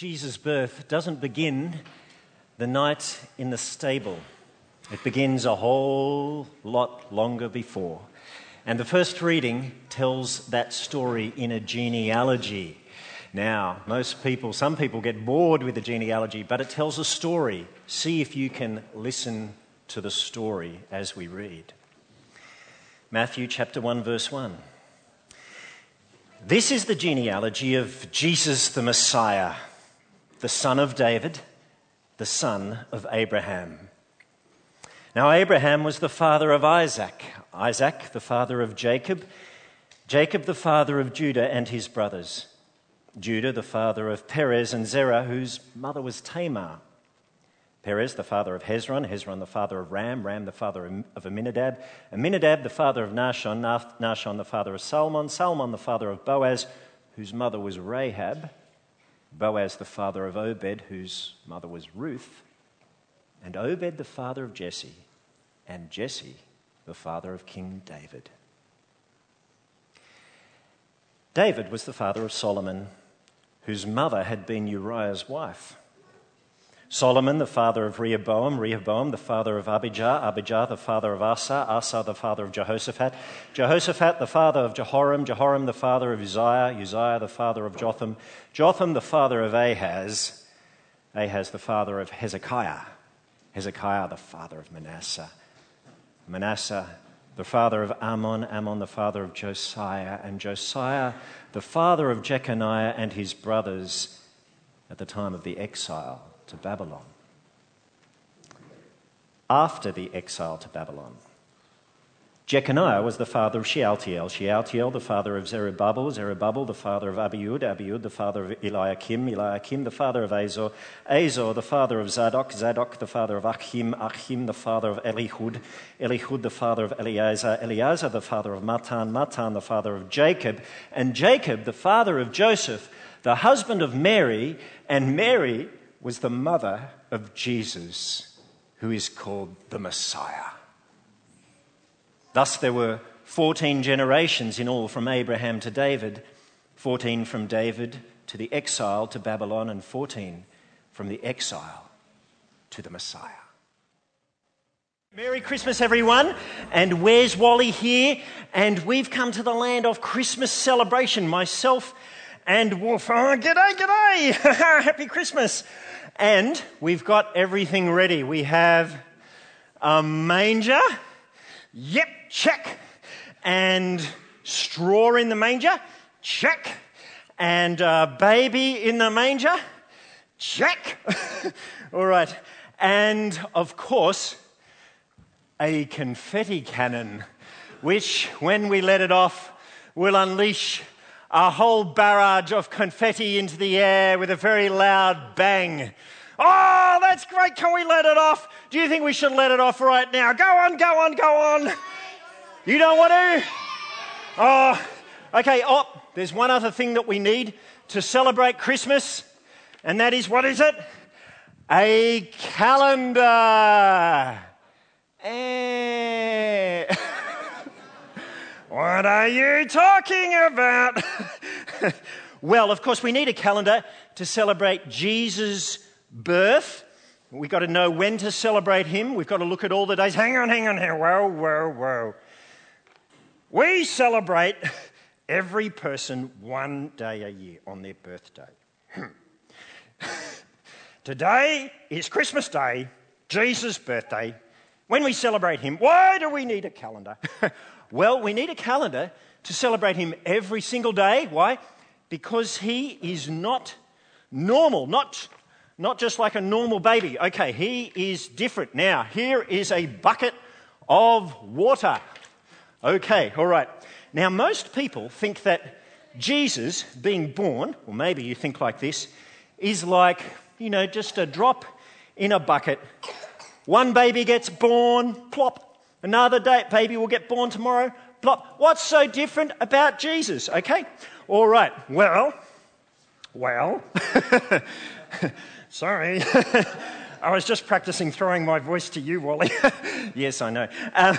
Jesus' birth doesn't begin the night in the stable. It begins a whole lot longer before. And the first reading tells that story in a genealogy. Now, most people, some people get bored with the genealogy, but it tells a story. See if you can listen to the story as we read. Matthew chapter 1, verse 1. This is the genealogy of Jesus the Messiah, the son of David, the son of Abraham. Now, Abraham was the father of Isaac, Isaac the father of Jacob, Jacob the father of Judah and his brothers, Judah the father of Perez and Zerah, whose mother was Tamar. Perez, the father of Hezron, Hezron, the father of Ram, Ram, the father of Amminadab, Amminadab, the father of Nahshon, Nahshon, the father of Salmon, Salmon, the father of Boaz, whose mother was Rahab, Boaz, the father of Obed, whose mother was Ruth, and Obed, the father of Jesse, and Jesse, the father of King David. David was the father of Solomon, whose mother had been Uriah's wife. Solomon, the father of Rehoboam, Rehoboam, the father of Abijah, Abijah, the father of Asa, Asa, the father of Jehoshaphat, Jehoshaphat, the father of Jehoram, Jehoram, the father of Uzziah, Uzziah, the father of Jotham, Jotham, the father of Ahaz, Ahaz, the father of Hezekiah, Hezekiah, the father of Manasseh, Manasseh, the father of Amon, Amon, the father of Josiah, and Josiah, the father of Jeconiah and his brothers at the time of the exile to Babylon. After the exile to Babylon, Jeconiah was the father of Shealtiel, Shealtiel the father of Zerubbabel, Zerubbabel the father of Abiud, Abiud the father of Eliakim, Eliakim the father of Azor, Azor the father of Zadok, Zadok the father of Achim, Achim the father of Elihud, Elihud the father of Eleazar, Eleazar the father of Matthan, Matthan the father of Jacob, and Jacob the father of Joseph, the husband of Mary, and Mary was the mother of Jesus, who is called the Messiah. Thus, there were 14 generations in all from Abraham to David, 14 from David to the exile to Babylon, and 14 from the exile to the Messiah. Merry Christmas, everyone. And where's Wally here? And we've come to the land of Christmas celebration. Myself and Wolf. Oh, g'day, g'day. Happy Christmas. And we've got everything ready. We have a manger. Yep, check. And straw in the manger. Check. And a baby in the manger. Check. All right. And of course, a confetti cannon, which, when we let it off, will unleash a whole barrage of confetti into the air with a very loud bang. Oh, that's great. Can we let it off? Do you think we should let it off right now? Go on, go on, go on. You don't want to? Oh, okay. Oh, there's one other thing that we need to celebrate Christmas, and that is what is it? A calendar. Eh. What are you talking about? well, of course, we need a calendar to celebrate Jesus' birth. We've got to know when to celebrate him. We've got to look at all the days. Hang on, hang on here. Whoa, whoa, whoa. We celebrate every person one day a year on their birthday. Today is Christmas Day, Jesus' birthday. When we celebrate him, why do we need a calendar? Well, we need a calendar to celebrate him every single day. Why? Because he is not normal, not, not just like a normal baby. Okay, he is different. Now, here is a bucket of water. Okay, all right. Now, most people think that Jesus being born, or maybe you think like this, is like, you know, just a drop in a bucket. One baby gets born, plop, Another day, baby will get born tomorrow. Plop. What's so different about Jesus? Okay. All right. Well, well, sorry. I was just practicing throwing my voice to you, Wally. yes, I know. Um,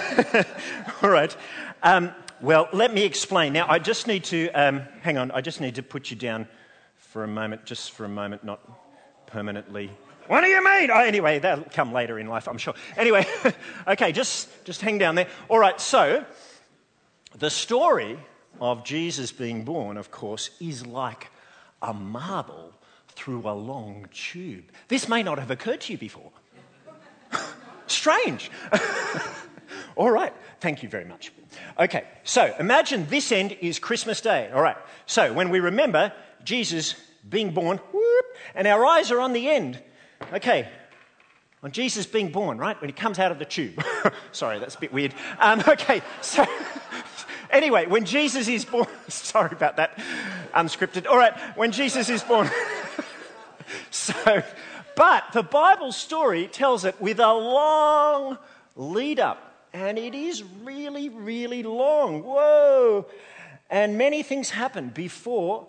all right. Um, well, let me explain. Now, I just need to, um, hang on, I just need to put you down for a moment, just for a moment, not permanently. What do you mean? Oh, anyway, that'll come later in life, I'm sure. Anyway, okay, just, just hang down there. All right, so the story of Jesus being born, of course, is like a marble through a long tube. This may not have occurred to you before. Strange. All right, thank you very much. Okay, so imagine this end is Christmas Day. All right, so when we remember Jesus being born, whoop, and our eyes are on the end. Okay, on Jesus being born, right? When he comes out of the tube. Sorry, that's a bit weird. Um, okay, so anyway, when Jesus is born, sorry about that, unscripted. All right, when Jesus is born. so, but the Bible story tells it with a long lead up. And it is really, really long. Whoa. And many things happen before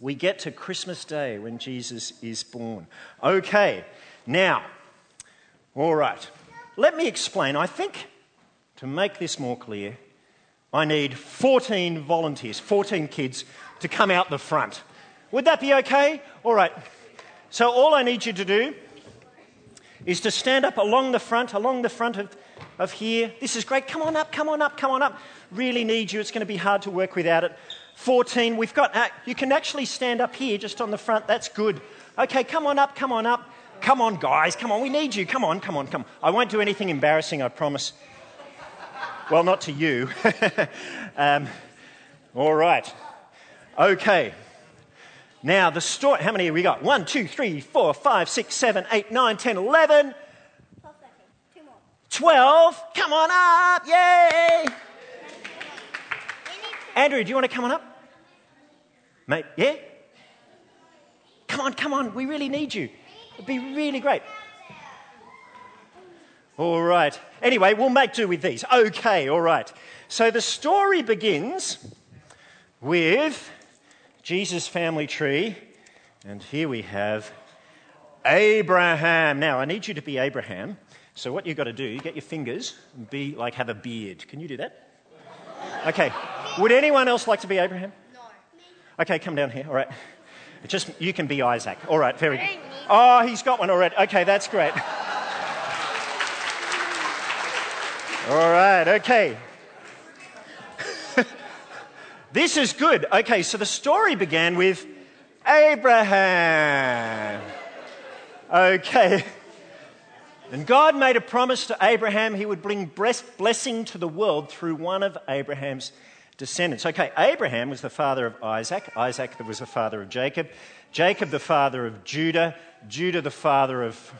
we get to Christmas Day when Jesus is born. Okay, now, all right, let me explain. I think to make this more clear, I need 14 volunteers, 14 kids to come out the front. Would that be okay? All right. So, all I need you to do is to stand up along the front, along the front of, of here. This is great. Come on up, come on up, come on up. Really need you. It's going to be hard to work without it. 14, we've got, uh, you can actually stand up here just on the front. That's good. Okay, come on up, come on up. Come on, guys, come on. We need you. Come on, come on, come on. I won't do anything embarrassing, I promise. Well, not to you. um, all right. Okay. Now, the story, how many have we got? One, two, three, four, five, six, seven, eight, nine, ten, eleven. 12. Come on up. Yay. Andrew, do you want to come on up? Mate, yeah? Come on, come on. We really need you. It'd be really great. All right. Anyway, we'll make do with these. Okay, all right. So the story begins with Jesus' family tree, and here we have Abraham. Now, I need you to be Abraham. So, what you've got to do, you get your fingers and be like have a beard. Can you do that? Okay. Would anyone else like to be Abraham? No. Okay, come down here. All right. Just you can be Isaac. All right, very good. Oh, he's got one already. Okay, that's great. All right, okay. this is good. Okay, so the story began with Abraham. Okay. And God made a promise to Abraham he would bring blessing to the world through one of Abraham's descendants. Okay, Abraham was the father of Isaac. Isaac was the father of Jacob. Jacob, the father of Judah. Judah, the father of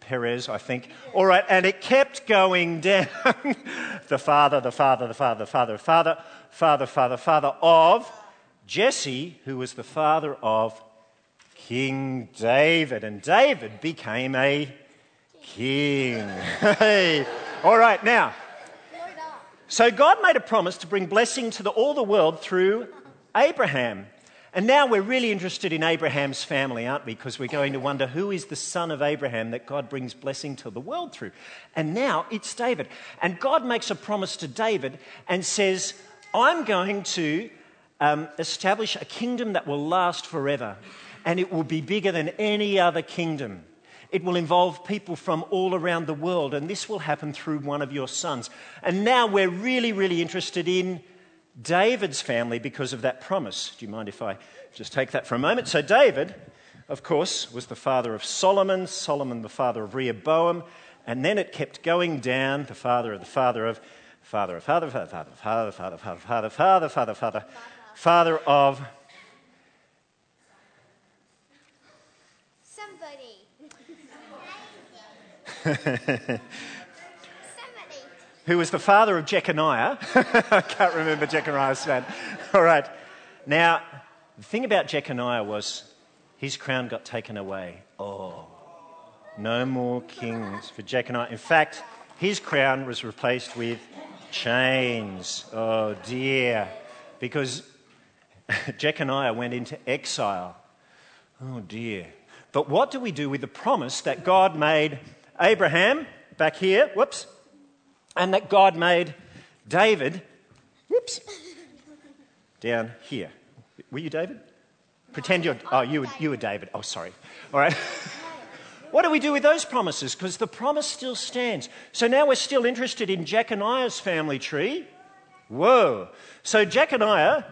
Perez, I think. All right, and it kept going down. the father, the father, the father, the father, father, father, father, father of Jesse, who was the father of King David. And David became a king. hey. All right, now. So God made a promise to bring blessing to the, all the world through Abraham. And now we're really interested in Abraham's family, aren't we? Because we're going to wonder who is the son of Abraham that God brings blessing to the world through. And now it's David. And God makes a promise to David and says, I'm going to um, establish a kingdom that will last forever, and it will be bigger than any other kingdom. It will involve people from all around the world, and this will happen through one of your sons. And now we're really, really interested in David's family because of that promise. Do you mind if I just take that for a moment? So, David, of course, was the father of Solomon, Solomon, the father of Rehoboam, and then it kept going down the father of the father of father of father, father, father, father, father, father, father, father, father, father, father of. who was the father of Jeconiah. I can't remember Jeconiah's name. All right. Now, the thing about Jeconiah was his crown got taken away. Oh, no more kings for Jeconiah. In fact, his crown was replaced with chains. Oh dear. Because Jeconiah went into exile. Oh dear. But what do we do with the promise that God made Abraham back here? Whoops and that God made David, whoops, down here. Were you David? Pretend you're. Oh, you were, you were David. Oh, sorry. All right. what do we do with those promises? Because the promise still stands. So now we're still interested in Jeconiah's family tree. Whoa. So Jeconiah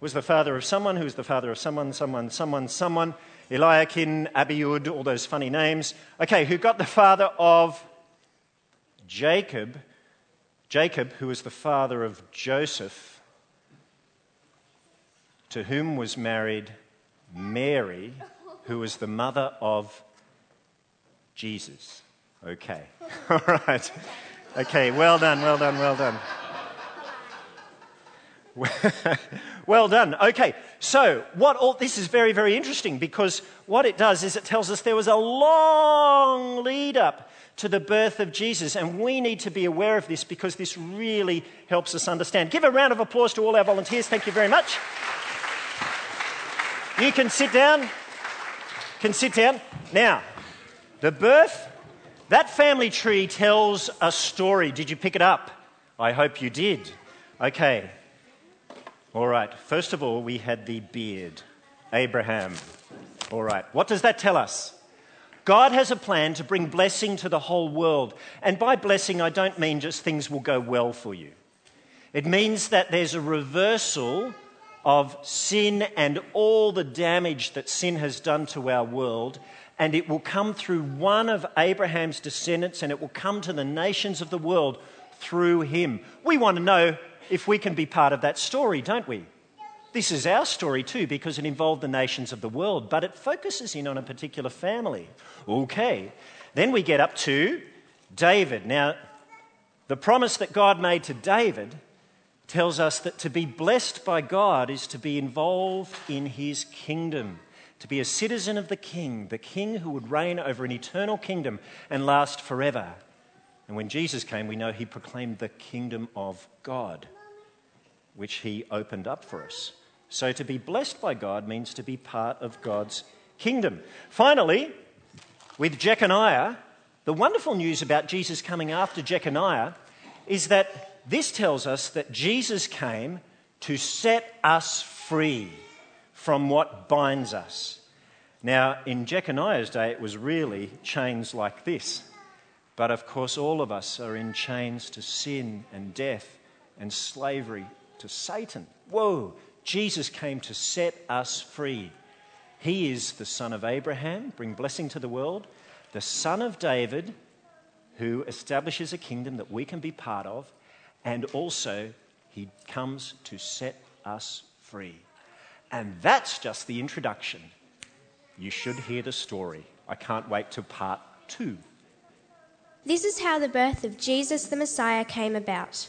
was the father of someone who was the father of someone, someone, someone, someone. Eliakim, Abiud, all those funny names. Okay, who got the father of Jacob? Jacob, who was the father of Joseph, to whom was married Mary, who was the mother of Jesus. Okay, all right. Okay, well done, well done, well done. well done. Okay, so what all this is very, very interesting because what it does is it tells us there was a long lead up to the birth of Jesus, and we need to be aware of this because this really helps us understand. Give a round of applause to all our volunteers. Thank you very much. You can sit down. Can sit down. Now, the birth, that family tree tells a story. Did you pick it up? I hope you did. Okay, all right, first of all, we had the beard, Abraham. All right, what does that tell us? God has a plan to bring blessing to the whole world. And by blessing, I don't mean just things will go well for you. It means that there's a reversal of sin and all the damage that sin has done to our world. And it will come through one of Abraham's descendants and it will come to the nations of the world through him. We want to know if we can be part of that story, don't we? This is our story too because it involved the nations of the world, but it focuses in on a particular family. Okay, then we get up to David. Now, the promise that God made to David tells us that to be blessed by God is to be involved in his kingdom, to be a citizen of the king, the king who would reign over an eternal kingdom and last forever. And when Jesus came, we know he proclaimed the kingdom of God which he opened up for us. So to be blessed by God means to be part of God's kingdom. Finally, with Jeconiah, the wonderful news about Jesus coming after Jeconiah is that this tells us that Jesus came to set us free from what binds us. Now, in Jeconiah's day, it was really chains like this. But of course, all of us are in chains to sin and death and slavery to Satan. Whoa, Jesus came to set us free. He is the son of Abraham, bring blessing to the world, the son of David, who establishes a kingdom that we can be part of, and also he comes to set us free. And that's just the introduction. You should hear the story. I can't wait to part two. This is how the birth of Jesus the Messiah came about.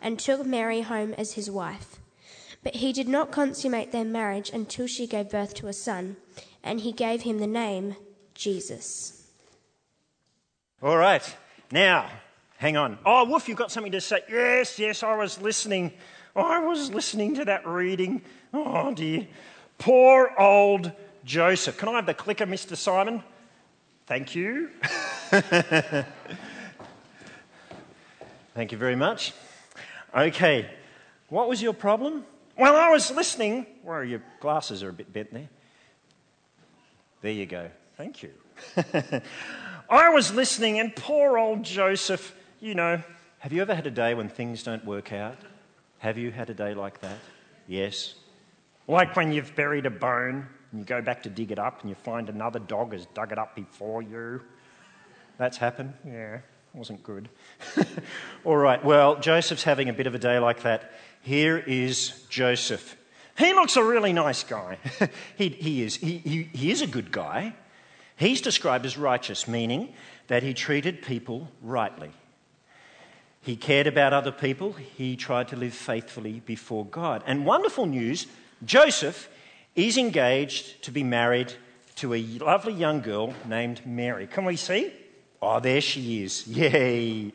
and took Mary home as his wife. But he did not consummate their marriage until she gave birth to a son, and he gave him the name Jesus. All right, now, hang on. Oh, Wolf, you've got something to say. Yes, yes, I was listening. I was listening to that reading. Oh, dear. Poor old Joseph. Can I have the clicker, Mr. Simon? Thank you. Thank you very much. Okay, what was your problem? Well, I was listening. Where your glasses are a bit bent there. There you go. Thank you. I was listening, and poor old Joseph, you know. Have you ever had a day when things don't work out? Have you had a day like that? Yes. Like when you've buried a bone and you go back to dig it up and you find another dog has dug it up before you. That's happened? Yeah, wasn't good. All right, well, Joseph's having a bit of a day like that. Here is Joseph. He looks a really nice guy. he, he, is. He, he, he is a good guy. He's described as righteous, meaning that he treated people rightly. He cared about other people. He tried to live faithfully before God. And wonderful news Joseph is engaged to be married to a lovely young girl named Mary. Can we see? Oh, there she is. Yay.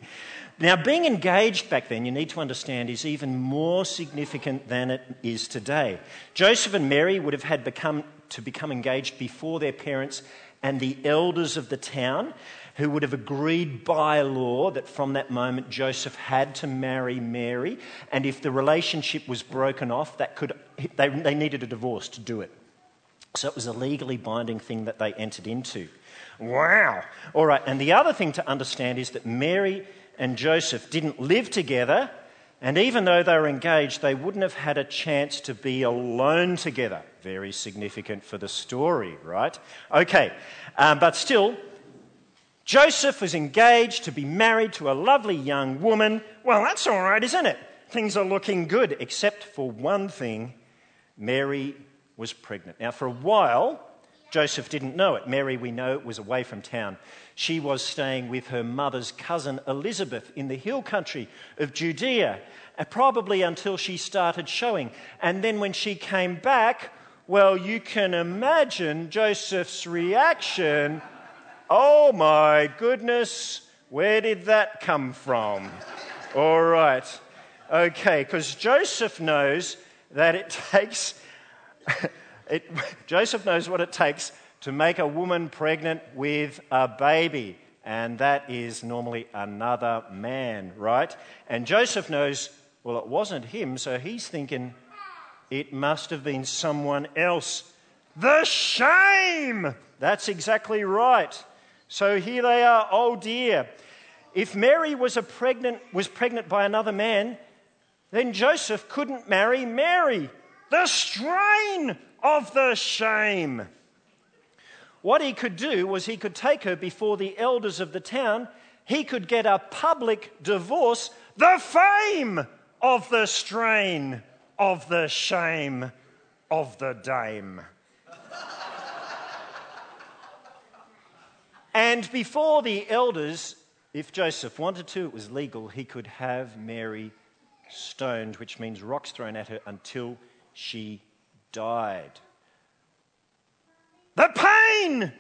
Now, being engaged back then, you need to understand, is even more significant than it is today. Joseph and Mary would have had become, to become engaged before their parents and the elders of the town, who would have agreed by law that from that moment Joseph had to marry Mary, and if the relationship was broken off, that could, they, they needed a divorce to do it. So it was a legally binding thing that they entered into. Wow. All right, and the other thing to understand is that Mary and Joseph didn't live together, and even though they were engaged, they wouldn't have had a chance to be alone together. Very significant for the story, right? Okay, um, but still, Joseph was engaged to be married to a lovely young woman. Well, that's all right, isn't it? Things are looking good, except for one thing Mary was pregnant. Now, for a while, Joseph didn't know it. Mary, we know, was away from town. She was staying with her mother's cousin Elizabeth in the hill country of Judea, uh, probably until she started showing. And then when she came back, well, you can imagine Joseph's reaction. Oh my goodness, where did that come from? All right. Okay, because Joseph knows that it takes it, Joseph knows what it takes to make a woman pregnant with a baby, and that is normally another man, right? And Joseph knows, well, it wasn't him, so he's thinking it must have been someone else. The shame! That's exactly right. So here they are, oh dear. If Mary was, pregnant, was pregnant by another man, then Joseph couldn't marry Mary. The strain of the shame. What he could do was he could take her before the elders of the town, he could get a public divorce, the fame of the strain of the shame of the dame. and before the elders, if Joseph wanted to, it was legal, he could have Mary stoned, which means rocks thrown at her until she died. The pain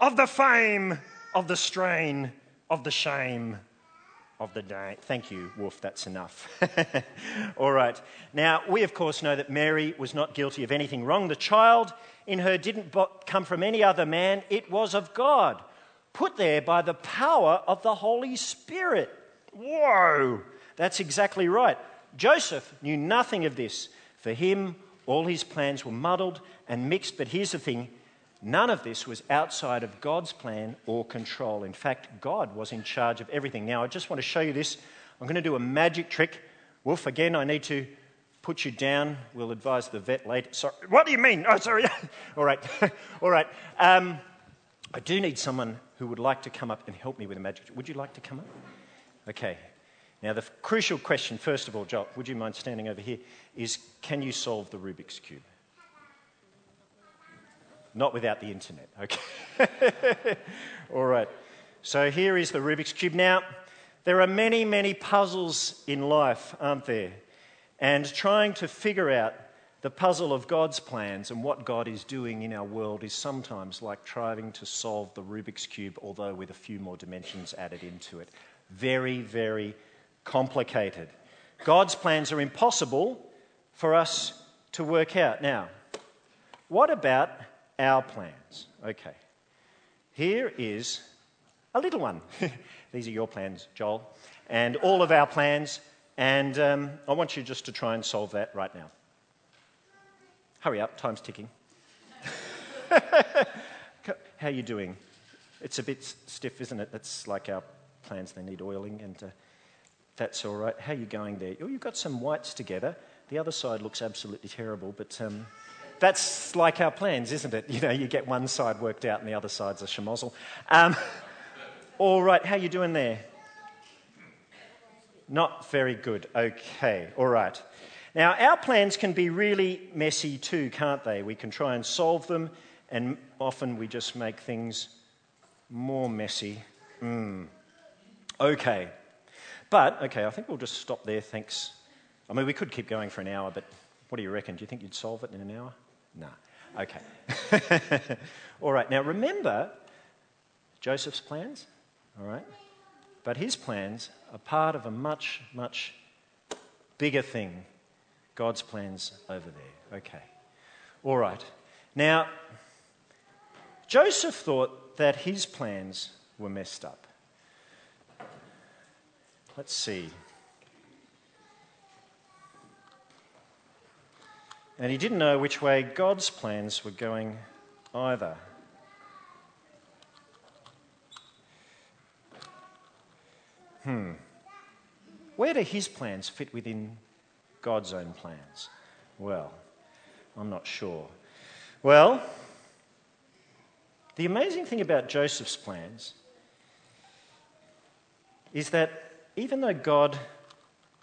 of the fame, of the strain, of the shame of the day. Thank you, Wolf, that's enough. All right. Now, we of course know that Mary was not guilty of anything wrong. The child in her didn't come from any other man, it was of God, put there by the power of the Holy Spirit. Whoa! That's exactly right. Joseph knew nothing of this. For him, all his plans were muddled and mixed, but here's the thing none of this was outside of God's plan or control. In fact, God was in charge of everything. Now, I just want to show you this. I'm going to do a magic trick. Wolf, again, I need to put you down. We'll advise the vet later. Sorry, what do you mean? Oh, sorry. All right. All right. Um, I do need someone who would like to come up and help me with a magic trick. Would you like to come up? Okay. Now, the crucial question, first of all, Joel, would you mind standing over here, is can you solve the Rubik's Cube? Not without the internet, okay? all right. So here is the Rubik's Cube. Now, there are many, many puzzles in life, aren't there? And trying to figure out the puzzle of God's plans and what God is doing in our world is sometimes like trying to solve the Rubik's Cube, although with a few more dimensions added into it. Very, very complicated. God's plans are impossible for us to work out. Now, what about our plans? Okay, here is a little one. These are your plans, Joel, and all of our plans, and um, I want you just to try and solve that right now. Hurry up, time's ticking. How are you doing? It's a bit stiff, isn't it? That's like our plans, they need oiling and. Uh, that's all right. How are you going there? Oh, you've got some whites together. The other side looks absolutely terrible, but um, That's like our plans, isn't it? You know, you get one side worked out and the other side's a schmozzle. Um, all right, how you doing there? Not very good. Okay, all right. Now, our plans can be really messy too, can't they? We can try and solve them, and often we just make things more messy. Mm. Okay. But, okay, I think we'll just stop there. Thanks. I mean, we could keep going for an hour, but what do you reckon? Do you think you'd solve it in an hour? No. Okay. all right. Now, remember Joseph's plans? All right. But his plans are part of a much, much bigger thing God's plans over there. Okay. All right. Now, Joseph thought that his plans were messed up. Let's see. And he didn't know which way God's plans were going either. Hmm. Where do his plans fit within God's own plans? Well, I'm not sure. Well, the amazing thing about Joseph's plans is that even though God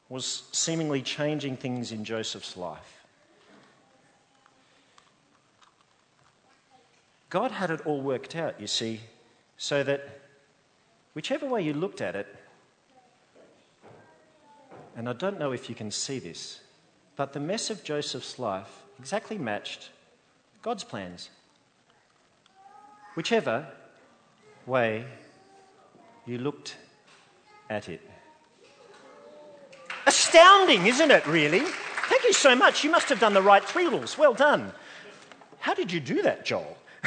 was seemingly changing things in Joseph's life, God had it all worked out, you see, so that whichever way you looked at it, and I don't know if you can see this, but the mess of Joseph's life exactly matched God's plans. Whichever way you looked at it. Astounding, isn't it, really? Thank you so much. You must have done the right rules. Well done. How did you do that, Joel?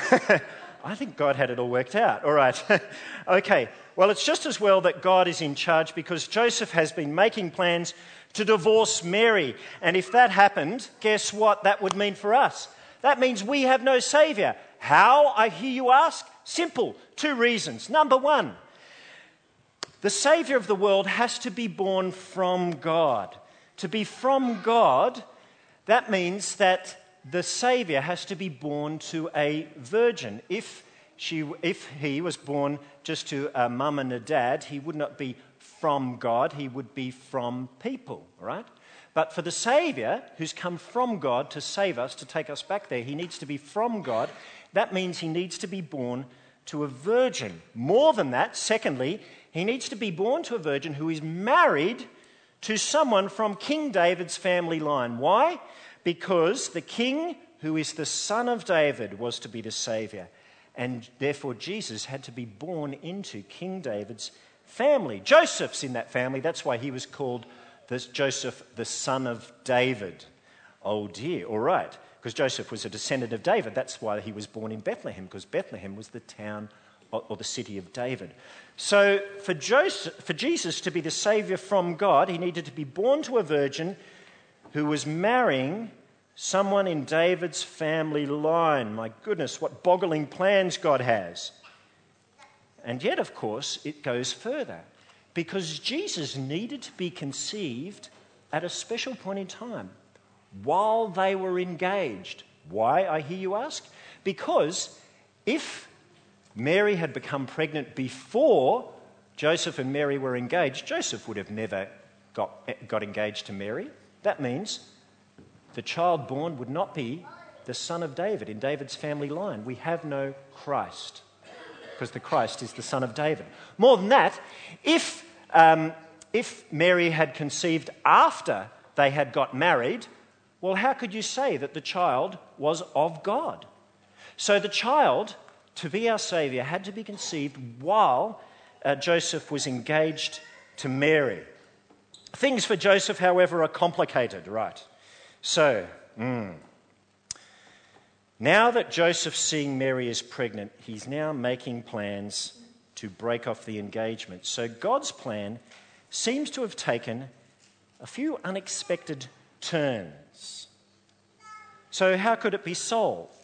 I think God had it all worked out. All right. okay. Well, it's just as well that God is in charge because Joseph has been making plans to divorce Mary. And if that happened, guess what that would mean for us? That means we have no Saviour. How, I hear you ask? Simple. Two reasons. Number one, the Saviour of the world has to be born from God. To be from God, that means that the Saviour has to be born to a virgin. If, she, if he was born just to a mum and a dad, he would not be from God, he would be from people, right? But for the Saviour, who's come from God to save us, to take us back there, he needs to be from God. That means he needs to be born to a virgin. More than that, secondly, he needs to be born to a virgin who is married to someone from King David's family line. Why? Because the king, who is the son of David, was to be the Saviour. And therefore, Jesus had to be born into King David's family. Joseph's in that family. That's why he was called this Joseph, the son of David. Oh dear, all right. Because Joseph was a descendant of David. That's why he was born in Bethlehem, because Bethlehem was the town or the city of David. So, for, Joseph, for Jesus to be the Savior from God, he needed to be born to a virgin who was marrying someone in David's family line. My goodness, what boggling plans God has. And yet, of course, it goes further because Jesus needed to be conceived at a special point in time while they were engaged. Why, I hear you ask? Because if Mary had become pregnant before Joseph and Mary were engaged, Joseph would have never got, got engaged to Mary. That means the child born would not be the son of David in David's family line. We have no Christ because the Christ is the son of David. More than that, if, um, if Mary had conceived after they had got married, well, how could you say that the child was of God? So the child, to be our Saviour, had to be conceived while uh, Joseph was engaged to Mary. Things for Joseph, however, are complicated, right? So, mm, now that Joseph's seeing Mary is pregnant, he's now making plans to break off the engagement. So, God's plan seems to have taken a few unexpected turns. So, how could it be solved?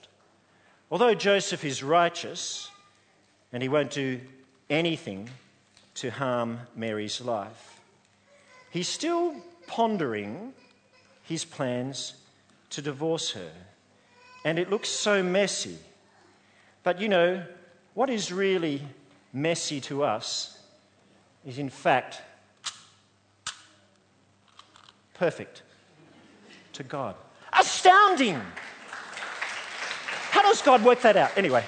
Although Joseph is righteous and he won't do anything to harm Mary's life, he's still pondering his plans to divorce her. and it looks so messy. But you know, what is really messy to us is, in fact, perfect to God. Astounding! Does God work that out? Anyway.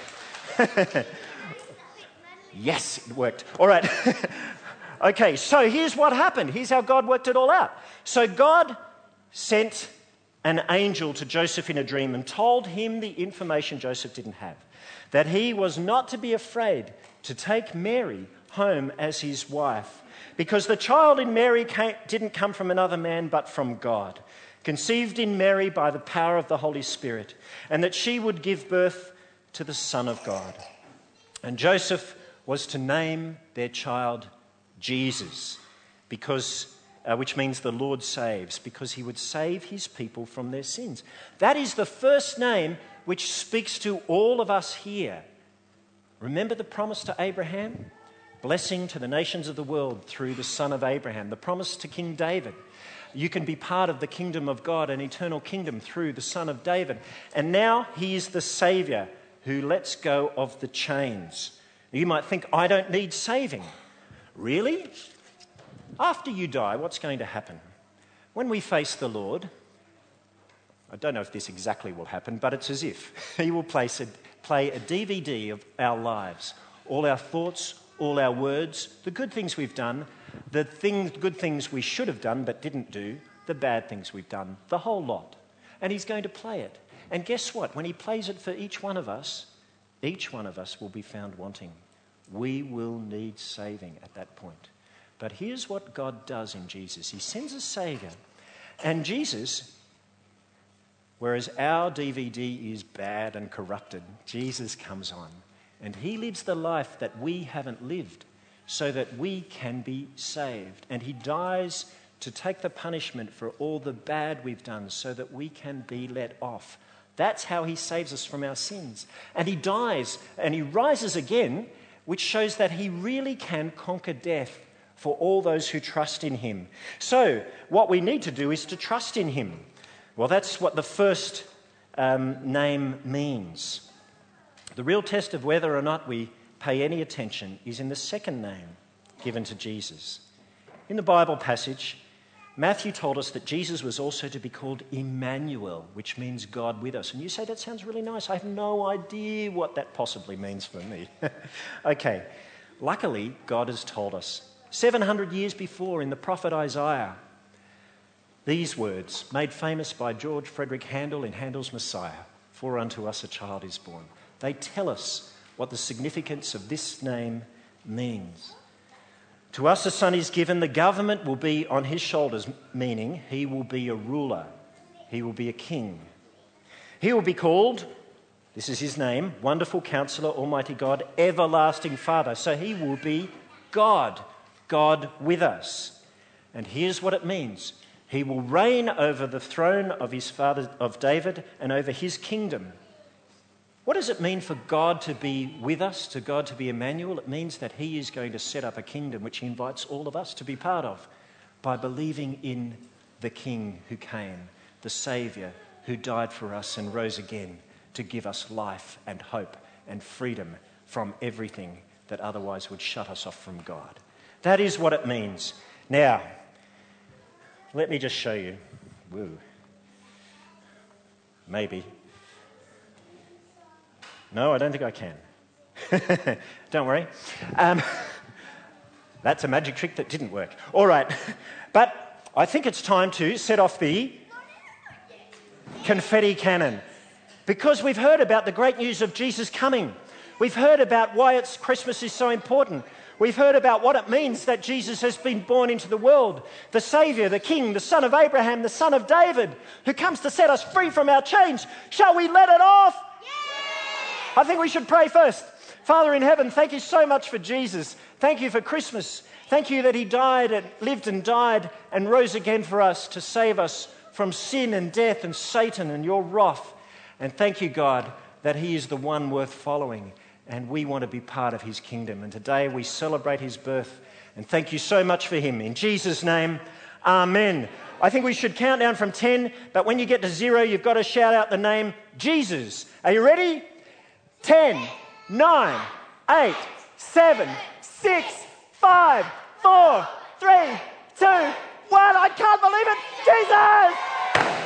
yes, it worked. All right. okay, so here's what happened. Here's how God worked it all out. So God sent an angel to Joseph in a dream and told him the information Joseph didn't have that he was not to be afraid to take Mary home as his wife because the child in Mary came, didn't come from another man but from God, conceived in Mary by the power of the Holy Spirit, and that she would give birth to the Son of God. And Joseph was to name their child Jesus, because, uh, which means the Lord saves, because he would save his people from their sins. That is the first name which speaks to all of us here. Remember the promise to Abraham? Blessing to the nations of the world through the son of Abraham. The promise to King David. You can be part of the kingdom of God, an eternal kingdom through the son of David. And now he is the Savior who lets go of the chains. You might think, I don't need saving. Really? After you die, what's going to happen? When we face the Lord, I don't know if this exactly will happen, but it's as if He will place a, play a DVD of our lives, all our thoughts, all our words, the good things we've done, the things, good things we should have done but didn't do, the bad things we've done, the whole lot. And He's going to play it. And guess what? When He plays it for each one of us, each one of us will be found wanting. We will need saving at that point. But here's what God does in Jesus He sends a Savior. And Jesus Whereas our DVD is bad and corrupted, Jesus comes on and he lives the life that we haven't lived so that we can be saved. And he dies to take the punishment for all the bad we've done so that we can be let off. That's how he saves us from our sins. And he dies and he rises again, which shows that he really can conquer death for all those who trust in him. So, what we need to do is to trust in him. Well, that's what the first um, name means. The real test of whether or not we pay any attention is in the second name given to Jesus. In the Bible passage, Matthew told us that Jesus was also to be called Emmanuel, which means God with us. And you say, that sounds really nice. I have no idea what that possibly means for me. okay, luckily, God has told us. 700 years before, in the prophet Isaiah, these words, made famous by George Frideric Handel in Handel's Messiah For unto us a child is born. They tell us what the significance of this name means. To us a son is given, the government will be on his shoulders, meaning he will be a ruler, he will be a king. He will be called, this is his name, Wonderful Counselor, Almighty God, Everlasting Father. So he will be God, God with us. And here's what it means he will reign over the throne of his father of David and over his kingdom. What does it mean for God to be with us, to God to be Emmanuel? It means that he is going to set up a kingdom which he invites all of us to be part of by believing in the King who came, the Saviour who died for us and rose again to give us life and hope and freedom from everything that otherwise would shut us off from God. That is what it means. Now, let me just show you. Woo. Maybe. No, I don't think I can. don't worry. Um, that's a magic trick that didn't work. All right. But I think it's time to set off the confetti cannon because we've heard about the great news of Jesus coming. We've heard about why it's Christmas is so important. We've heard about what it means that Jesus has been born into the world the Savior, the King, the Son of Abraham, the Son of David, who comes to set us free from our chains. Shall we let it off? I think we should pray first. Father in heaven, thank you so much for Jesus. Thank you for Christmas. Thank you that he died and lived and died and rose again for us to save us from sin and death and Satan and your wrath. And thank you, God, that he is the one worth following and we want to be part of his kingdom. And today we celebrate his birth. And thank you so much for him. In Jesus' name, Amen. I think we should count down from 10, but when you get to zero, you've got to shout out the name Jesus. Are you ready? 10, 9, 8, 7, 6, 5, 4, 3, 2, 1. I can't believe it. Jesus!